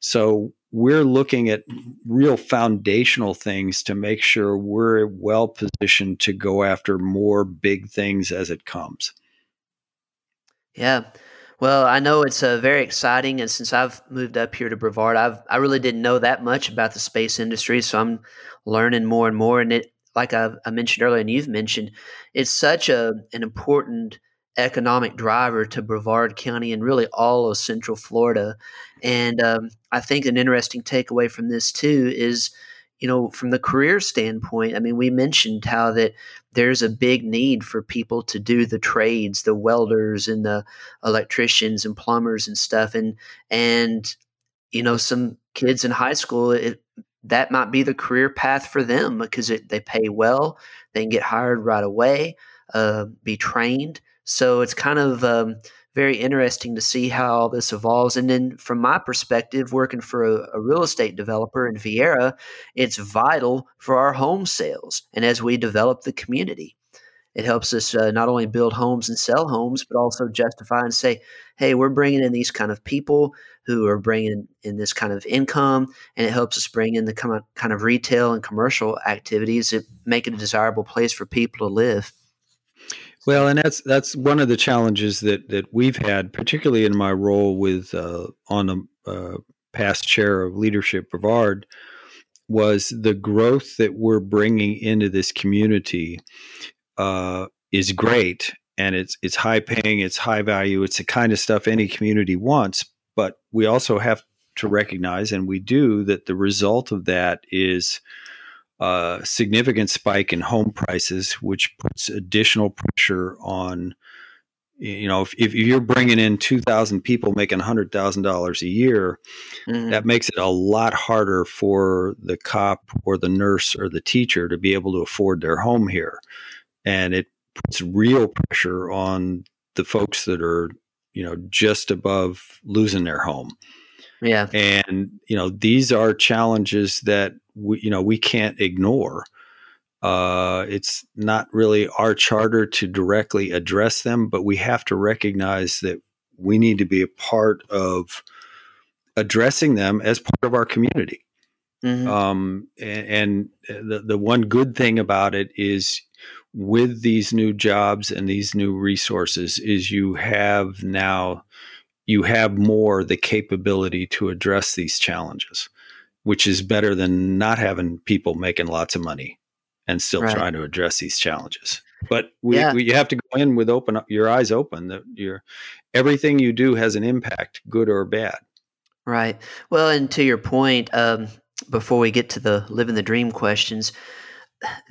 So we're looking at real foundational things to make sure we're well positioned to go after more big things as it comes. Yeah. Well, I know it's uh, very exciting, and since I've moved up here to Brevard, I've I really didn't know that much about the space industry, so I'm learning more and more. And it, like I, I mentioned earlier, and you've mentioned, it's such a an important economic driver to Brevard County and really all of Central Florida. And um, I think an interesting takeaway from this too is, you know, from the career standpoint. I mean, we mentioned how that there's a big need for people to do the trades, the welders and the electricians and plumbers and stuff, and and you know, some kids in high school. It, that might be the career path for them because it, they pay well, they can get hired right away, uh, be trained, so it's kind of um, very interesting to see how this evolves. And then, from my perspective, working for a, a, real estate developer in Viera, it's vital for our home sales and as we develop the community. It helps us uh, not only build homes and sell homes, but also justify and say, hey, we're bringing in these kind of people who are bringing in this kind of income, and it helps us bring in the kind of retail and commercial activities that make it a desirable place for people to live. Well, and that's that's one of the challenges that that we've had, particularly in my role with uh, on the uh, past chair of leadership Brevard, was the growth that we're bringing into this community uh, is great, and it's it's high paying, it's high value, it's the kind of stuff any community wants. But we also have to recognize, and we do, that the result of that is a significant spike in home prices, which puts additional pressure on. You know, if, if you're bringing in 2,000 people making $100,000 a year, mm-hmm. that makes it a lot harder for the cop or the nurse or the teacher to be able to afford their home here. And it puts real pressure on the folks that are, you know, just above losing their home. Yeah. And, you know, these are challenges that we, you know, we can't ignore. Uh, it's not really our charter to directly address them, but we have to recognize that we need to be a part of addressing them as part of our community. Mm-hmm. Um, and, and the, the one good thing about it is with these new jobs and these new resources is you have now you have more the capability to address these challenges, which is better than not having people making lots of money and still right. trying to address these challenges. But we, yeah. we, you have to go in with open your eyes open. That your everything you do has an impact, good or bad. Right. Well, and to your point, um, before we get to the living the dream questions,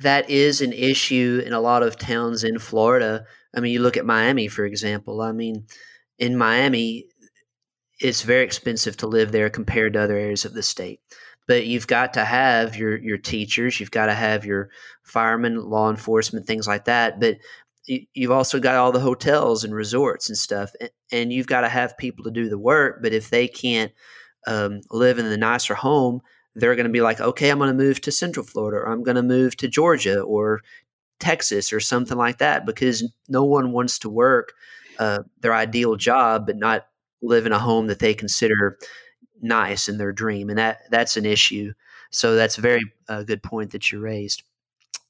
that is an issue in a lot of towns in Florida. I mean, you look at Miami, for example. I mean, in Miami, it's very expensive to live there compared to other areas of the state. But you've got to have your your teachers, you've got to have your firemen, law enforcement, things like that. But you've also got all the hotels and resorts and stuff, and you've got to have people to do the work. But if they can't um, live in the nicer home, they're going to be like, okay, I'm going to move to Central Florida, or I'm going to move to Georgia or Texas or something like that, because no one wants to work uh, their ideal job, but not live in a home that they consider nice in their dream, and that that's an issue. So that's a very uh, good point that you raised.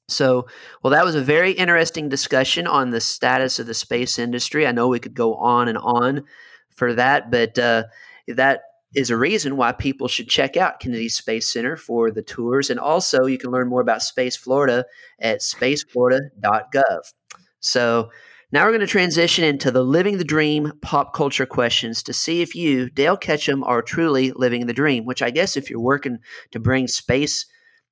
So, well, that was a very interesting discussion on the status of the space industry. I know we could go on and on for that, but uh, that is a reason why people should check out Kennedy Space Center for the tours. And also, you can learn more about Space Florida at spaceflorida.gov. So, now we're going to transition into the living the dream pop culture questions to see if you, Dale Ketcham, are truly living the dream, which I guess if you're working to bring space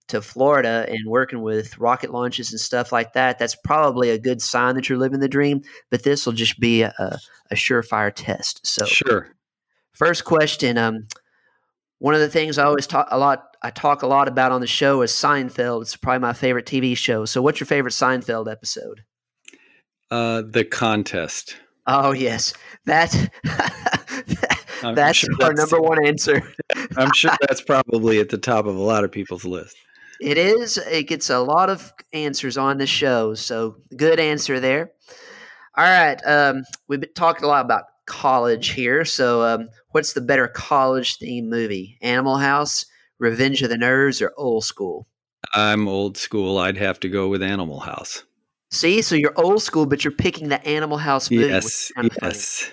to Florida and working with rocket launches and stuff like that, that's probably a good sign that you're living the dream. But this will just be a, a surefire test. So, sure. First question. Um, one of the things I always talk a lot, I talk a lot about on the show is Seinfeld. It's probably my favorite TV show. So, what's your favorite Seinfeld episode? Uh, the contest. Oh yes, that. that's sure our that's, number one answer. I'm sure that's probably at the top of a lot of people's list. It is. It gets a lot of answers on the show, so good answer there. All right, um, we've been talking a lot about college here. So, um, what's the better college theme movie? Animal House, Revenge of the Nerds, or Old School? I'm old school. I'd have to go with Animal House. See, so you're old school, but you're picking the Animal House movie. Yes, yes.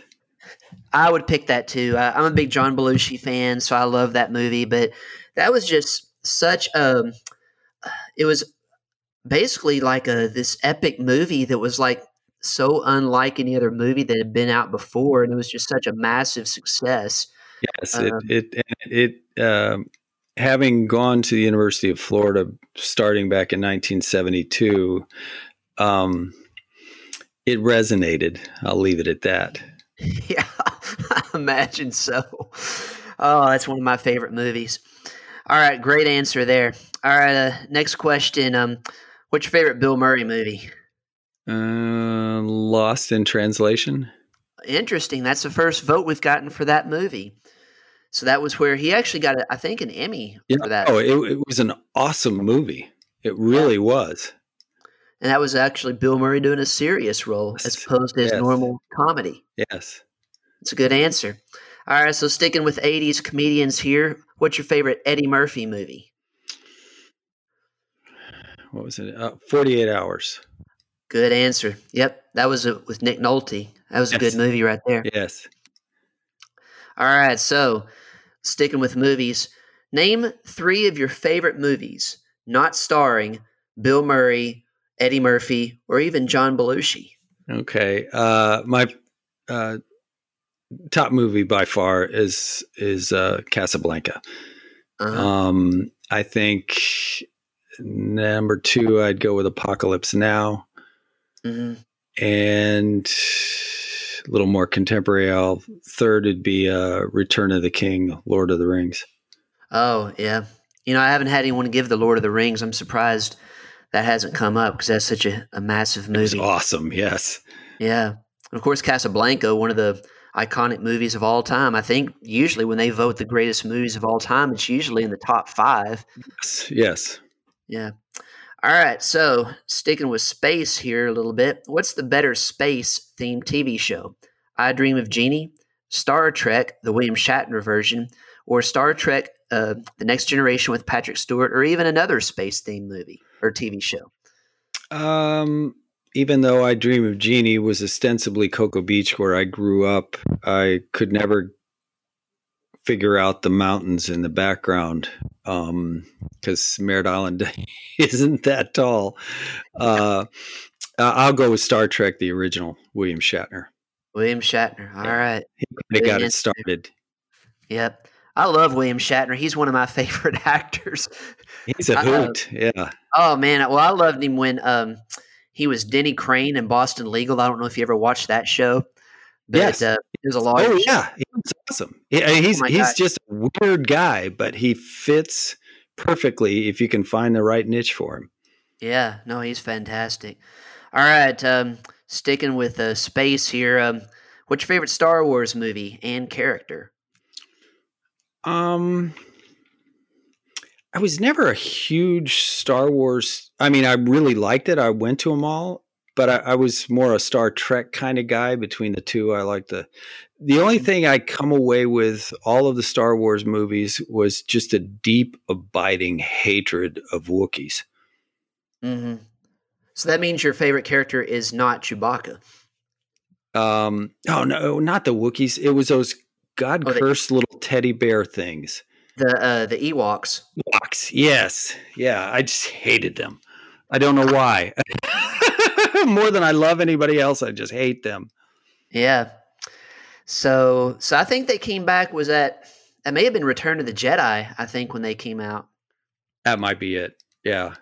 I would pick that too. I, am a big John Belushi fan, so I love that movie. But that was just such a. It was basically like a this epic movie that was like so unlike any other movie that had been out before, and it was just such a massive success. Yes, um, it it it. Um, having gone to the University of Florida starting back in 1972, um, it resonated. I'll leave it at that. Yeah, I imagine so. Oh, that's one of my favorite movies. All right, great answer there. All right, uh, next question. Um, what's your favorite Bill Murray movie? Uh, Lost in Translation. Interesting. That's the first vote we've gotten for that movie. So that was where he actually got, a, I think, an Emmy yeah. for that. Oh, it, it, was an awesome movie. It really yeah. was. And that was actually Bill Murray doing a serious role as opposed to his yes. normal comedy. Yes. It's a good answer. All right, so sticking with 80s comedians here, what's your favorite Eddie Murphy movie? What was it? Uh, 48 Hours. Good answer. Yep, that was a, with Nick Nolte. That was a good movie right there. Yes. All right, so sticking with movies, name three of your favorite movies not starring Bill Murray, Eddie Murphy, or even John Belushi. Okay, uh, my uh, top movie by far is is uh, Casablanca. Uh-huh. Um, I think number two, I'd go with Apocalypse Now. Mm-hmm. And a little more contemporary. I'll, third would be uh, Return of the King, Lord of the Rings. Oh yeah, you know I haven't had anyone give the Lord of the Rings. I'm surprised that hasn't come up because that's such a, a massive movie. awesome. Yes. Yeah. And of course, Casablanca, one of the iconic movies of all time. I think usually when they vote the greatest movies of all time, it's usually in the top five. Yes. Yes. Yeah. All right, so sticking with space here a little bit, what's the better space themed TV show? I Dream of Jeannie, Star Trek, the William Shatner version, or Star Trek, uh, The Next Generation with Patrick Stewart, or even another space themed movie or TV show? Um, even though I Dream of Jeannie was ostensibly Cocoa Beach where I grew up, I could never figure out the mountains in the background because um, Merritt Island isn't that tall. Uh, I'll go with Star Trek, the original William Shatner. William Shatner. All right, He got it started. Yep. I love William Shatner. He's one of my favorite actors. He's a hoot. yeah. Oh man. Well, I loved him when um, he was Denny Crane in Boston Legal. I don't know if you ever watched that show. But, yes. Uh, there's a lot. Oh yeah, he's awesome. Yeah, he's oh he's just a weird guy, but he fits perfectly if you can find the right niche for him. Yeah, no, he's fantastic. All right, um, sticking with uh, space here. Um, what's your favorite Star Wars movie and character? Um, I was never a huge Star Wars. I mean, I really liked it. I went to them all, but I, I, was more a Star Trek kind of guy between the two. I like the the only thing I come away with all of the Star Wars movies was just a deep, abiding hatred of Wookiees. Mm-hmm. So that means your favorite character is not Chewbacca. Um, oh no, not the Wookiees. It was those God Oh, cursed little teddy bear things. The uh, the Ewoks. Walks. Yes. Yeah. I just hated them. I don't know why. More than I love anybody else, I just hate them. Yeah. So so I think they came back was that it may have been Return of the Jedi, I think, when they came out. That might be it. Yeah.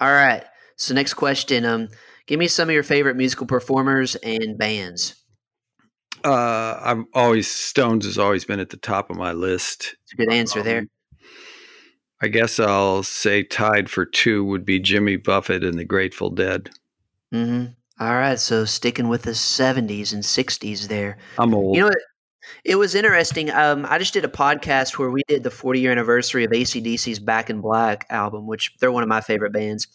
All right. So next question. Um give me some of your favorite musical performers and bands. Uh, I'm always Stones has always been at the top of my list. It's a good answer there. Um, I guess I'll say tied for two would be Jimmy Buffett and the Grateful Dead. hmm All right. So sticking with the 70s and 60s there. I'm old. You know, it, it was interesting. Um, I just did a podcast where we did the 40 year anniversary of ACDC's Back in Black album, which they're one of my favorite bands.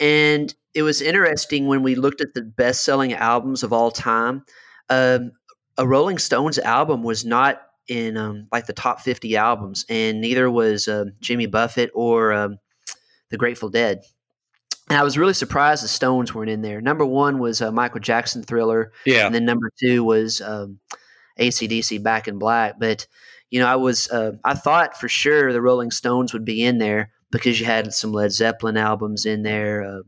And it was interesting when we looked at the best selling albums of all time. Um, a Rolling Stones album was not in um, like the top 50 albums, and neither was um, Jimmy Buffett or um, the Grateful Dead. And I was really surprised the Stones weren't in there. Number one was uh, Michael Jackson Thriller, yeah. and then number two was um, ACDC Back in Black. But you know, I was uh, I thought for sure the Rolling Stones would be in there because you had some Led Zeppelin albums in there, uh,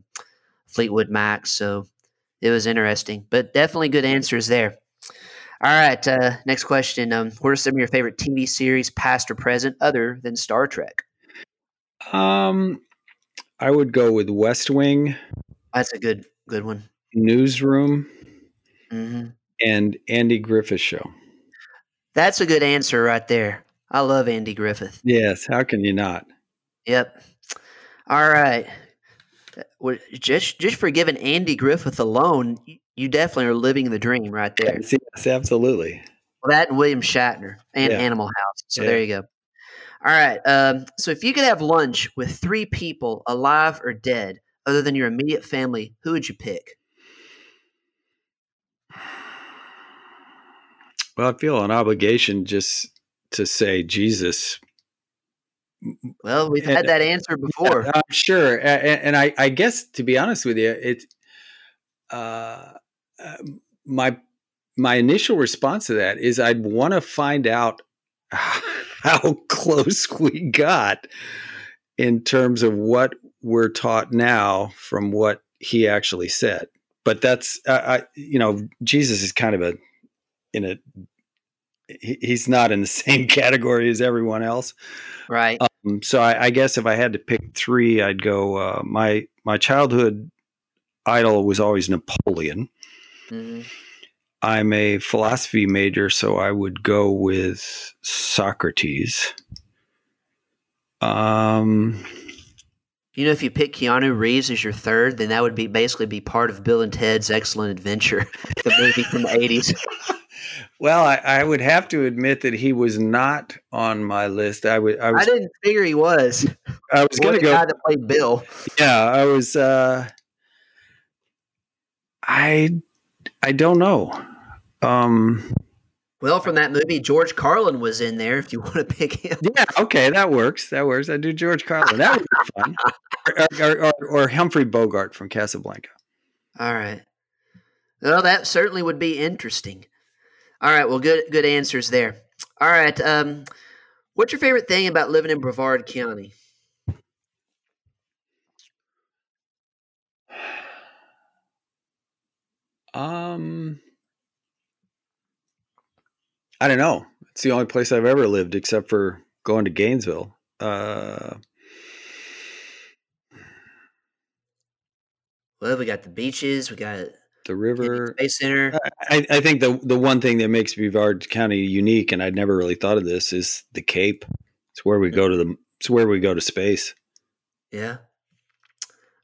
Fleetwood Mac. So it was interesting, but definitely good answers there. All right, uh, next question. Um, what are some of your favorite TV series, past or present, other than Star Trek? Um, I would go with West Wing, That's a good good one. Newsroom, hmm and Andy Griffith Show. That's a good answer right there. I love Andy Griffith. Yes. How can you not? Yep. All right. Just just for giving Andy Griffith alone, you- definitely are living the dream right there. Yes, yes, absolutely. Well, that and William Shatner and Yeah. Animal House. So Yeah. there you go. All right. Um, so if you could have lunch with three people, alive or dead, other than your immediate family, who would you pick? Well, I feel an obligation just to say Jesus. Well, we've And- had that answer before. I'm sure, A- a- and I, I guess to be honest with you, it uh, uh, my my initial response to that is I'd want to find out how close we got in terms of what we're taught now from what he actually said. But that's uh, I, you know, Jesus is kind of a in a he, he's not in the same category as everyone else. Right. Um, so I, I guess if I had to pick three, I'd go. Uh, my my childhood idol was always Napoleon. Hmm I'm a philosophy major, so I would go with Socrates. Um, You know, if you pick Keanu Reeves as your third, then that would be basically be part of Bill and Ted's Excellent Adventure, the movie from the eighties. well, I, I would have to admit that he was not on my list. I would. I I didn't figure he was. I was going to go. guy that played Bill. Yeah, I was. Uh, I. I don't know. Um, Well, from that movie, George Carlin was in there. If you want to pick him, Yeah, okay, that works. That works. I do George Carlin. That would be fun. Or, or, or, or Humphrey Bogart from Casablanca. all right. Well, that certainly would be interesting. All right. Well, good good answers there. All right. Um, what's your favorite thing about living in Brevard County? Um, I don't know. It's the only place I've ever lived except for going to Gainesville. Uh, Well, we got the beaches. We got the river. Space Center. I, I think the the one thing that makes Brevard County unique, and I'd never really thought of this, is the Cape. It's where we go to the. It's where we go to space. Yeah.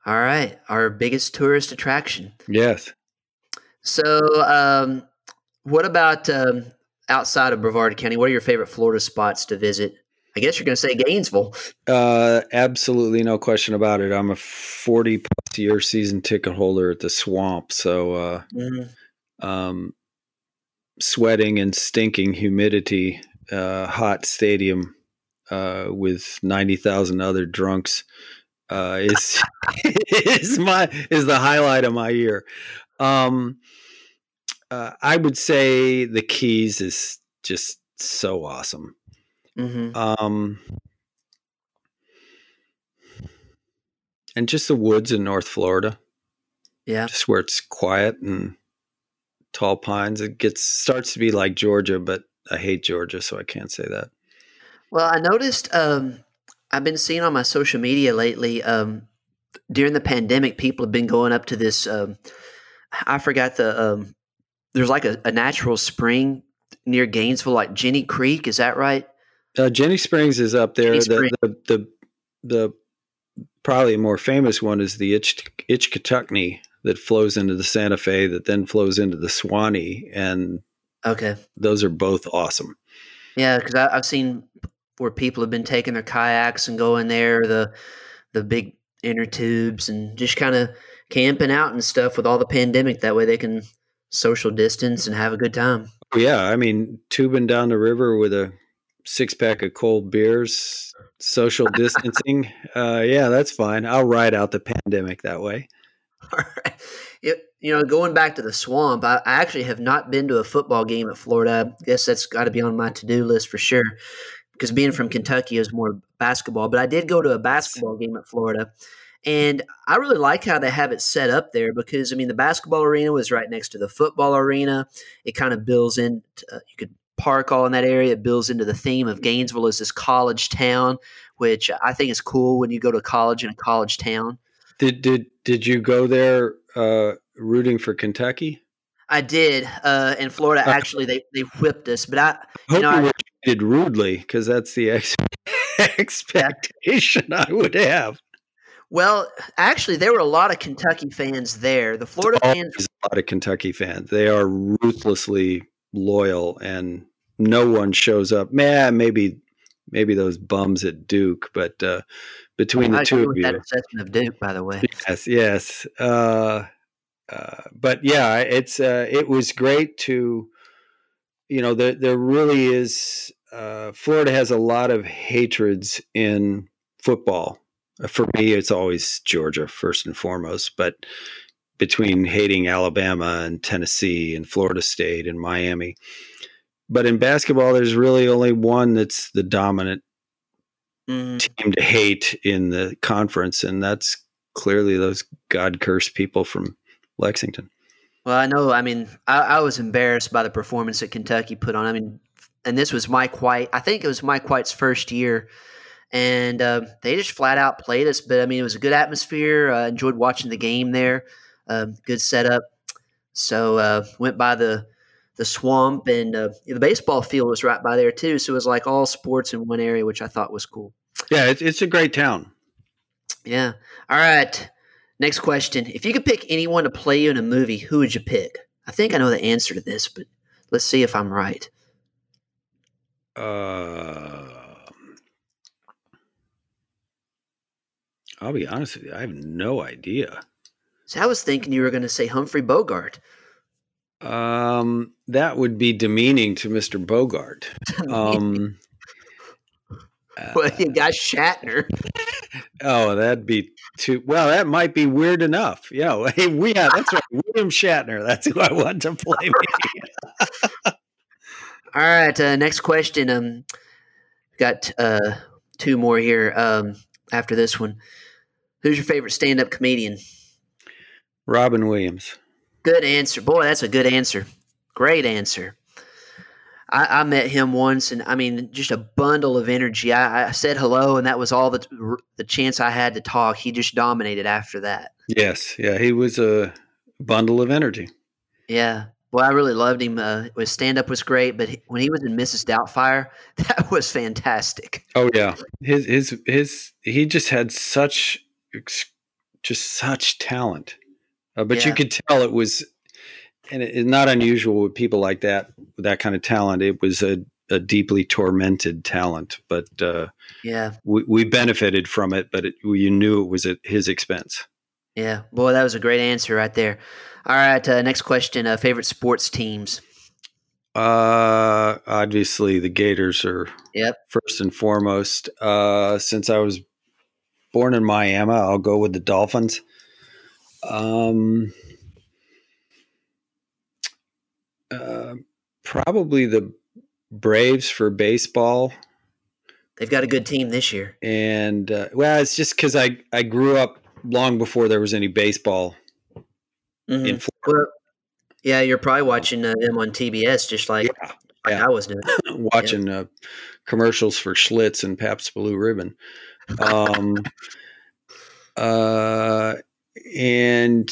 All right. Our biggest tourist attraction. Yes. So, um, what about um, outside of Brevard County? What are your favorite Florida spots to visit? I guess you're going to say Gainesville. Uh, absolutely no question about it. I'm a 40 plus year season ticket holder at the swamp. So, uh, um, sweating and stinking humidity, uh, hot stadium, uh, with 90,000 other drunks, uh, is, is my, is the highlight of my year. Um, uh, I would say the Keys is just so awesome. Mm-hmm. Um, and just the woods in North Florida, Yeah. just where it's quiet and tall pines. It gets starts to be like Georgia, but I hate Georgia, so I can't say that. Well, I noticed um, I've been seeing on my social media lately um, during the pandemic, people have been going up to this. Um, I forgot the. Um, there's like a, a natural spring near Gainesville, like Jenny Creek. Is that right? Uh, Ginnie Springs is up there. The, the the the probably more famous one is the Itch Ichetucknee that flows into the Santa Fe, that then flows into the Suwannee, and Okay. those are both awesome. Yeah, because I've seen where people have been taking their kayaks and going there, the the big inner tubes, and just kind of camping out and stuff with all the pandemic. That way, they can social distance and have a good time. Yeah, I mean, tubing down the river with a six pack of cold beers, social distancing. uh, yeah, that's fine. I'll ride out the pandemic that way. Right. It, you know, going back to the swamp, I, I actually have not been to a football game at Florida. I guess that's got to be on my to do list for sure. Because being from Kentucky is more basketball, but I did go to a basketball game at Florida, and I really like how they have it set up there. Because I mean, the basketball arena was right next to the football arena. It kind of builds in. Uh, you could park all in that area. It builds into the theme of Gainesville as this college town, which I think is cool when you go to college in a college town. Did did did you go there uh, rooting for Kentucky? I did. Uh, in Florida, actually, they, they whipped us, but I, hope know, you I- treated rudely because that's the ex- expectation I would have. Well, actually, there were a lot of Kentucky fans there. The Florida fans, a lot of Kentucky fans. They are ruthlessly loyal, and no one shows up. Man, maybe maybe those bums at Duke, but uh, between the two of you, that assessment of Duke, by the way. yes, yes. Uh, uh, but yeah, it's uh, it was great to, you know, there there really is. Uh, Florida has a lot of hatreds in football. For me, it's always Georgia first and foremost, but between hating Alabama and Tennessee and Florida State and Miami. But in basketball, there's really only one that's the dominant Mhm. team to hate in the conference, and that's clearly those God cursed people from Lexington. Well, I know. I mean, I, I was embarrassed by the performance that Kentucky put on. I mean, and this was Mike White. I think it was Mike White's first year, and uh, they just flat out played us. But I mean, it was a good atmosphere. I enjoyed watching the game there. Um, good setup. So uh, went by the the swamp, and uh, the baseball field was right by there too. So it was like all sports in one area, which I thought was cool. Yeah, it's, it's a great town. Yeah. All right. Next question. If you could pick anyone to play you in a movie, who would you pick? I think I know the answer to this, but let's see if I'm right. Uh, I'll be honest with you, I have no idea. So I was thinking you were going to say Humphrey Bogart. Um, that would be demeaning to Mr. Bogart. Um, well, uh, you got Shatner. oh, that'd be too well. That might be weird enough. You know, hey, we have that's right, William Shatner. That's who I want to play me. All right. Uh, next question. Um, got uh, two more here. Um, after this one, who's your favorite stand-up comedian? Robin Williams. Good answer, boy. That's a good answer. Great answer. I, I met him once, and I mean, just a bundle of energy. I, I said hello, and that was all the the chance I had to talk. He just dominated after that. Yes, yeah, he was a bundle of energy. Yeah. Well, I really loved him. Uh, his stand up was great, but he, when he was in Mrs. Doubtfire, that was fantastic. Oh yeah, his his his he just had such just such talent, uh, but you could tell it was, and it's not unusual with people like that with that kind of talent. It was a, a deeply tormented talent, but uh, Yeah. we, we benefited from it. But it, you knew it was at his expense. Yeah. Boy, that was a great answer right there. All right. Uh, next question. Uh, favorite sports teams? Uh, obviously, the Gators are Yep. first and foremost. Uh, since I was born in Miami, I'll go with the Dolphins. Um, uh, probably the Braves for baseball. They've got a good team this year. And uh, well, it's just because I I grew up long before there was any baseball Mhm. in Florida. Well, yeah, you're probably watching uh, them on TBS, just like, Yeah, like yeah. I was doing. watching uh, commercials for Schlitz and Pabst Blue Ribbon. Um, uh, and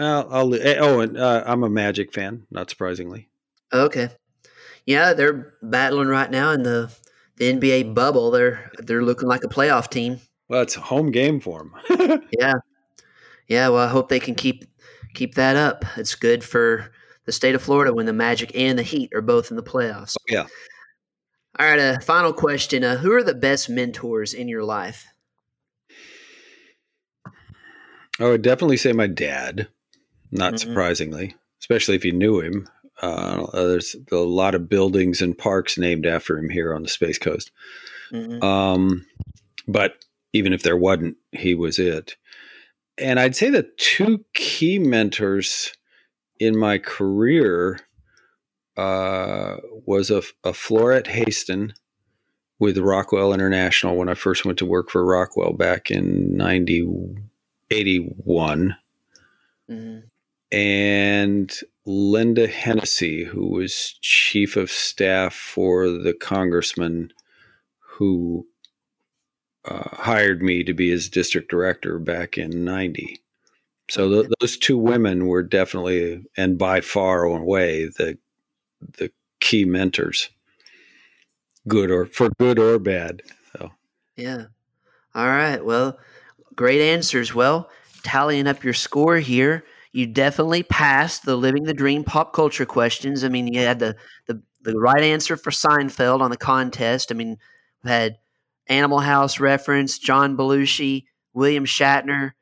I'll, I'll oh, and uh, I'm a Magic fan, not surprisingly. Okay. Yeah, they're battling right now in the, the NBA bubble. They're they're looking like a playoff team. Well, it's a home game for them. Yeah. Yeah, well, I hope they can keep keep that up. It's good for the state of Florida when the Magic and the Heat are both in the playoffs. yeah. All right, uh, final question. Uh, who are the best mentors in your life? I would definitely say my dad, not Mhm. surprisingly, especially if you knew him. Uh, there's a lot of buildings and parks named after him here on the Space Coast. Mhm. Um, but even if there wasn't, he was it. And I'd say the two key mentors in my career uh, was a, a Floret Haston with Rockwell International when I first went to work for Rockwell back in 90, 81 Mhm. and Linda Hennessy, who was chief of staff for the congressman who uh, hired me to be his district director back in 90. So th- those two women were definitely and by far away the the key mentors, good or for good or bad. So Yeah. All right. Well, great answers. Well, tallying up your score here, you definitely passed the living the dream pop culture questions. I mean, you had the the, the right answer for Seinfeld on the contest. I mean, we had Animal House reference, John Belushi, William Shatner.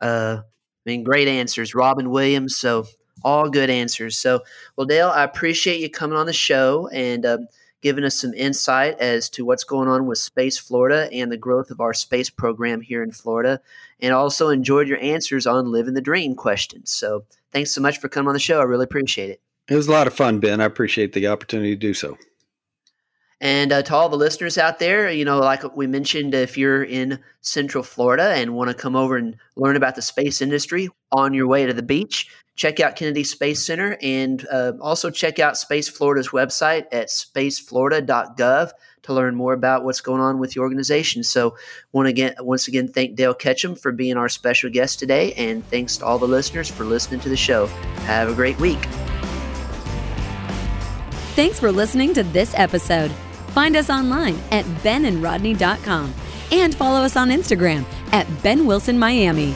Uh, I mean, great answers. Robin Williams. So all good answers. So, well, Dale, I appreciate you coming on the show and um, giving us some insight as to what's going on with Space Florida and the growth of our space program here in Florida. And also enjoyed your answers on living the dream questions. So, thanks so much for coming on the show. I really appreciate it. it was a lot of fun, Ben. I appreciate the opportunity to do so. And uh, to all the listeners out there, you know, like we mentioned, if you're in Central Florida and want to come over and learn about the space industry on your way to the beach, check out Kennedy Space Center and uh, also check out Space Florida's website at spaceflorida.gov to learn more about what's going on with the organization. So, want again, once again, thank Dale Ketcham for being our special guest today, and thanks to all the listeners for listening to the show. Have a great week. Thanks for listening to this episode. Find us online at benandrodney.com and follow us on Instagram at Ben Wilson Miami.